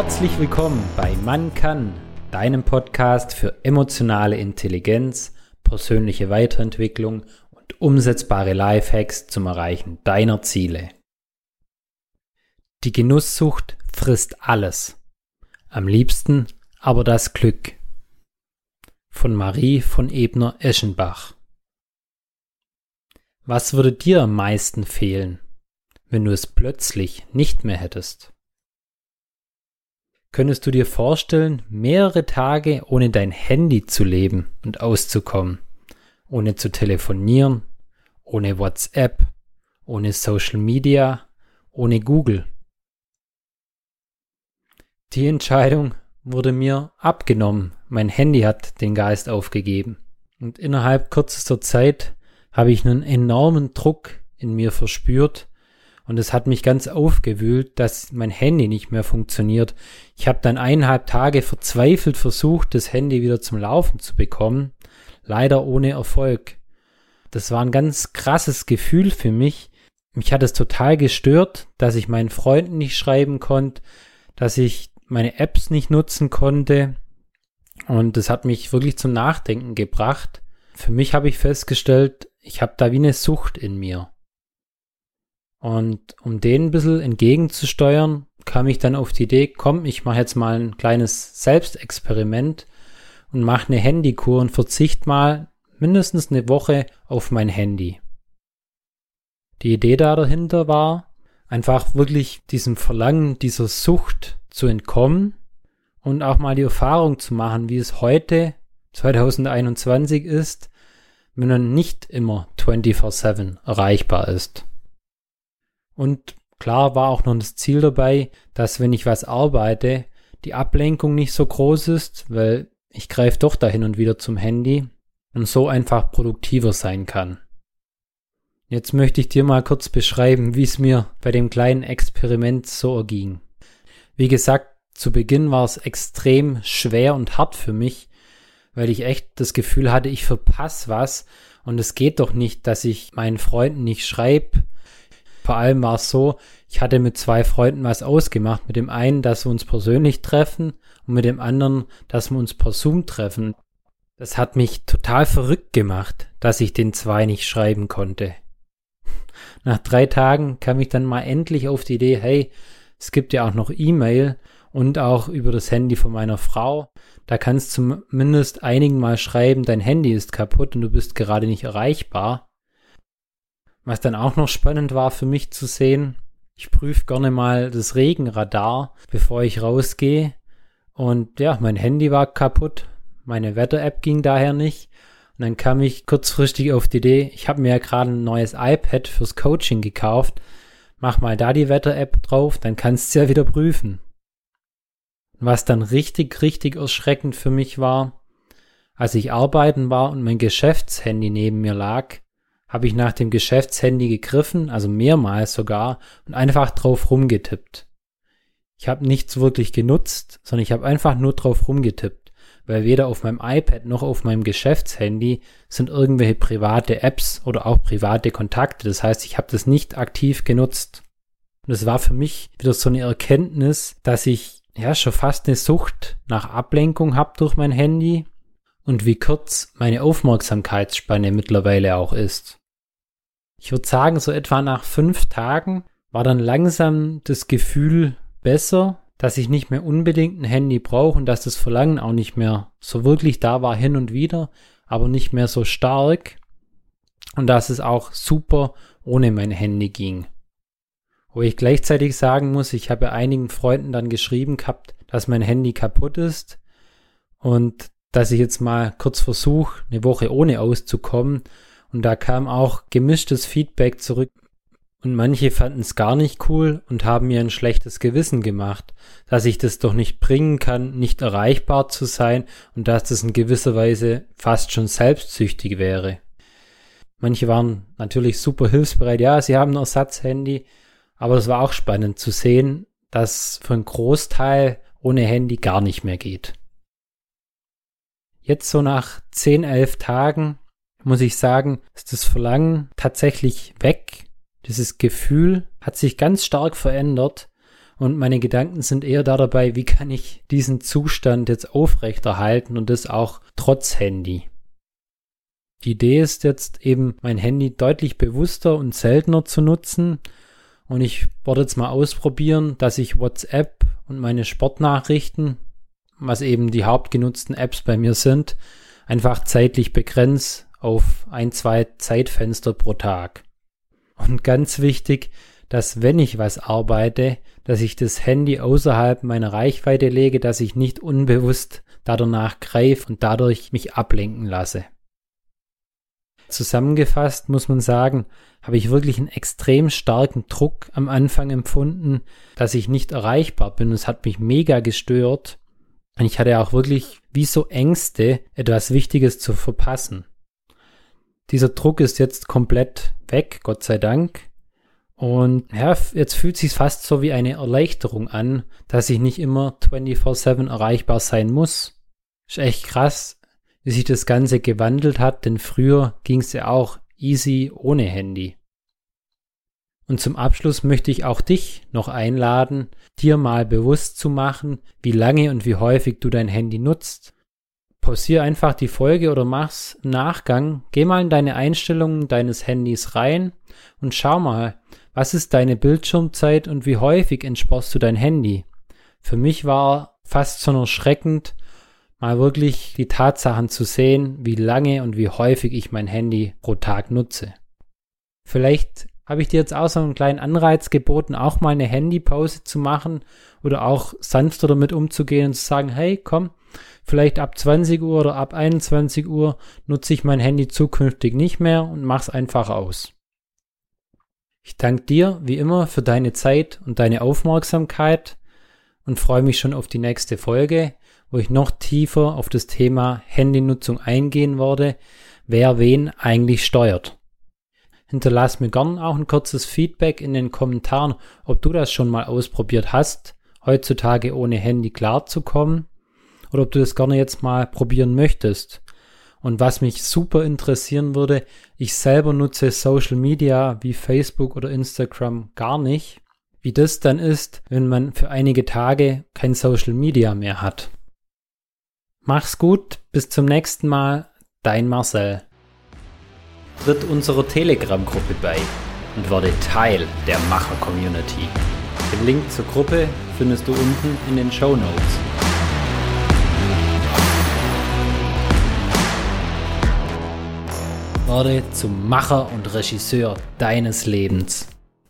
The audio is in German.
Herzlich willkommen bei Man kann, deinem Podcast für emotionale Intelligenz, persönliche Weiterentwicklung und umsetzbare Lifehacks zum Erreichen deiner Ziele. Die Genusssucht frisst alles. Am liebsten aber das Glück. Von Marie von Ebner-Eschenbach. Was würde dir am meisten fehlen, wenn du es plötzlich nicht mehr hättest? Könntest du dir vorstellen, mehrere Tage ohne dein Handy zu leben und auszukommen, ohne zu telefonieren, ohne WhatsApp, ohne Social Media, ohne Google? Die Entscheidung wurde mir abgenommen. Mein Handy hat den Geist aufgegeben. Und innerhalb kürzester Zeit habe ich einen enormen Druck in mir verspürt und es hat mich ganz aufgewühlt, dass mein Handy nicht mehr funktioniert. Ich habe dann eineinhalb Tage verzweifelt versucht, das Handy wieder zum Laufen zu bekommen, leider ohne Erfolg. Das war ein ganz krasses Gefühl für mich. Mich hat es total gestört, dass ich meinen Freunden nicht schreiben konnte, dass ich meine Apps nicht nutzen konnte. Und das hat mich wirklich zum Nachdenken gebracht. Für mich habe ich festgestellt, ich habe da wie eine Sucht in mir. Und um den ein bisschen entgegenzusteuern, kam ich dann auf die Idee, komm, ich mache jetzt mal ein kleines Selbstexperiment und mache eine Handykur und verzichte mal mindestens eine Woche auf mein Handy. Die Idee da dahinter war, einfach wirklich diesem Verlangen, dieser Sucht zu entkommen und auch mal die Erfahrung zu machen, wie es heute 2021 ist, wenn man nicht immer 24/7 erreichbar ist. Und klar war auch noch das Ziel dabei, dass wenn ich was arbeite, die Ablenkung nicht so groß ist, weil ich greife doch da hin und wieder zum Handy und so einfach produktiver sein kann. Jetzt möchte ich dir mal kurz beschreiben, wie es mir bei dem kleinen Experiment so erging. Wie gesagt, zu Beginn war es extrem schwer und hart für mich, weil ich echt das Gefühl hatte, ich verpasse was und es geht doch nicht, dass ich meinen Freunden nicht schreibe. Vor allem war es so, ich hatte mit zwei Freunden was ausgemacht. Mit dem einen, dass wir uns persönlich treffen und mit dem anderen, dass wir uns per Zoom treffen. Das hat mich total verrückt gemacht, dass ich den zwei nicht schreiben konnte. Nach drei Tagen kam ich dann mal endlich auf die Idee, hey, es gibt ja auch noch E-Mail und auch über das Handy von meiner Frau. Da kannst du zumindest einigen Mal schreiben, dein Handy ist kaputt und du bist gerade nicht erreichbar. Was dann auch noch spannend war für mich zu sehen, ich prüfe gerne mal das Regenradar, bevor ich rausgehe. Und ja, mein Handy war kaputt, meine Wetter-App ging daher nicht. Und dann kam ich kurzfristig auf die Idee, ich habe mir ja gerade ein neues iPad fürs Coaching gekauft mach mal da die Wetter-App drauf, dann kannst du ja wieder prüfen. Was dann richtig, richtig erschreckend für mich war, als ich arbeiten war und mein Geschäftshandy neben mir lag, habe ich nach dem Geschäftshandy gegriffen, also mehrmals sogar, und einfach drauf rumgetippt. Ich habe nichts wirklich genutzt, sondern ich habe einfach nur drauf rumgetippt weil weder auf meinem iPad noch auf meinem Geschäftshandy sind irgendwelche private Apps oder auch private Kontakte. Das heißt, ich habe das nicht aktiv genutzt. Und es war für mich wieder so eine Erkenntnis, dass ich ja schon fast eine Sucht nach Ablenkung habe durch mein Handy und wie kurz meine Aufmerksamkeitsspanne mittlerweile auch ist. Ich würde sagen, so etwa nach fünf Tagen war dann langsam das Gefühl besser, dass ich nicht mehr unbedingt ein Handy brauche und dass das Verlangen auch nicht mehr so wirklich da war hin und wieder, aber nicht mehr so stark und dass es auch super ohne mein Handy ging. Wo ich gleichzeitig sagen muss, ich habe einigen Freunden dann geschrieben gehabt, dass mein Handy kaputt ist und dass ich jetzt mal kurz versuche, eine Woche ohne auszukommen. Und da kam auch gemischtes Feedback zurück und manche fanden es gar nicht cool und haben mir ein schlechtes Gewissen gemacht, dass ich das doch nicht bringen kann, nicht erreichbar zu sein und dass das in gewisser Weise fast schon selbstsüchtig wäre. Manche waren natürlich super hilfsbereit, ja, sie haben ein Ersatzhandy, aber es war auch spannend zu sehen, dass für einen Großteil ohne Handy gar nicht mehr geht. Jetzt so nach 10, 11 Tagen muss ich sagen, ist das Verlangen tatsächlich weg dieses Gefühl hat sich ganz stark verändert Und meine Gedanken sind eher da dabei, wie kann ich diesen Zustand jetzt aufrechterhalten und das auch trotz Handy. Die Idee ist jetzt eben, mein Handy deutlich bewusster und seltener zu nutzen. Und ich werde jetzt mal ausprobieren, dass ich WhatsApp und meine Sportnachrichten, was eben die hauptgenutzten Apps bei mir sind, einfach zeitlich begrenzt auf ein, zwei Zeitfenster pro Tag. Und ganz wichtig, dass wenn ich was arbeite, dass ich das Handy außerhalb meiner Reichweite lege, dass ich nicht unbewusst danach greife und dadurch mich ablenken lasse. Zusammengefasst muss man sagen, habe ich wirklich einen extrem starken Druck am Anfang empfunden, dass ich nicht erreichbar bin. Es hat mich mega gestört. Und ich hatte auch wirklich wie so Ängste, etwas Wichtiges zu verpassen. Dieser Druck ist jetzt komplett weg, Gott sei Dank. Und ja, jetzt fühlt sich fast so wie eine Erleichterung an, dass ich nicht immer 24/7 erreichbar sein muss. Ist echt krass, wie sich das Ganze gewandelt hat, denn früher ging es ja auch easy ohne Handy. Und zum Abschluss möchte ich auch dich noch einladen, dir mal bewusst zu machen, wie lange und wie häufig du dein Handy nutzt. Pausier einfach die Folge oder mach's im Nachgang. Geh mal in deine Einstellungen deines Handys rein und schau mal, was ist deine Bildschirmzeit und wie häufig entsperrst du dein Handy? Für mich war fast schon erschreckend, mal wirklich die Tatsachen zu sehen, wie lange und wie häufig ich mein Handy pro Tag nutze. Vielleicht habe ich dir jetzt auch so einen kleinen Anreiz geboten, auch mal eine Handypause zu machen oder auch sanfter damit umzugehen und zu sagen, hey, komm, vielleicht ab 20 Uhr oder ab 21 Uhr nutze ich mein Handy zukünftig nicht mehr und mach's einfach aus. Ich danke dir wie immer für deine Zeit und deine Aufmerksamkeit und freue mich schon auf die nächste Folge, wo ich noch tiefer auf das Thema Handynutzung eingehen werde, wer wen eigentlich steuert. Hinterlass mir gern auch ein kurzes Feedback in den Kommentaren, ob du das schon mal ausprobiert hast, heutzutage ohne Handy klarzukommen, oder ob du das gerne jetzt mal probieren möchtest. Und was mich super interessieren würde, ich selber nutze Social Media wie Facebook oder Instagram gar nicht. Wie das dann ist, wenn man für einige Tage kein Social Media mehr hat. Mach's gut, bis zum nächsten Mal, dein Marcel. Tritt unserer Telegram-Gruppe bei und werde Teil der Macher-Community. Den Link zur Gruppe findest du unten in den Show Notes. Werde zum Macher und Regisseur deines Lebens.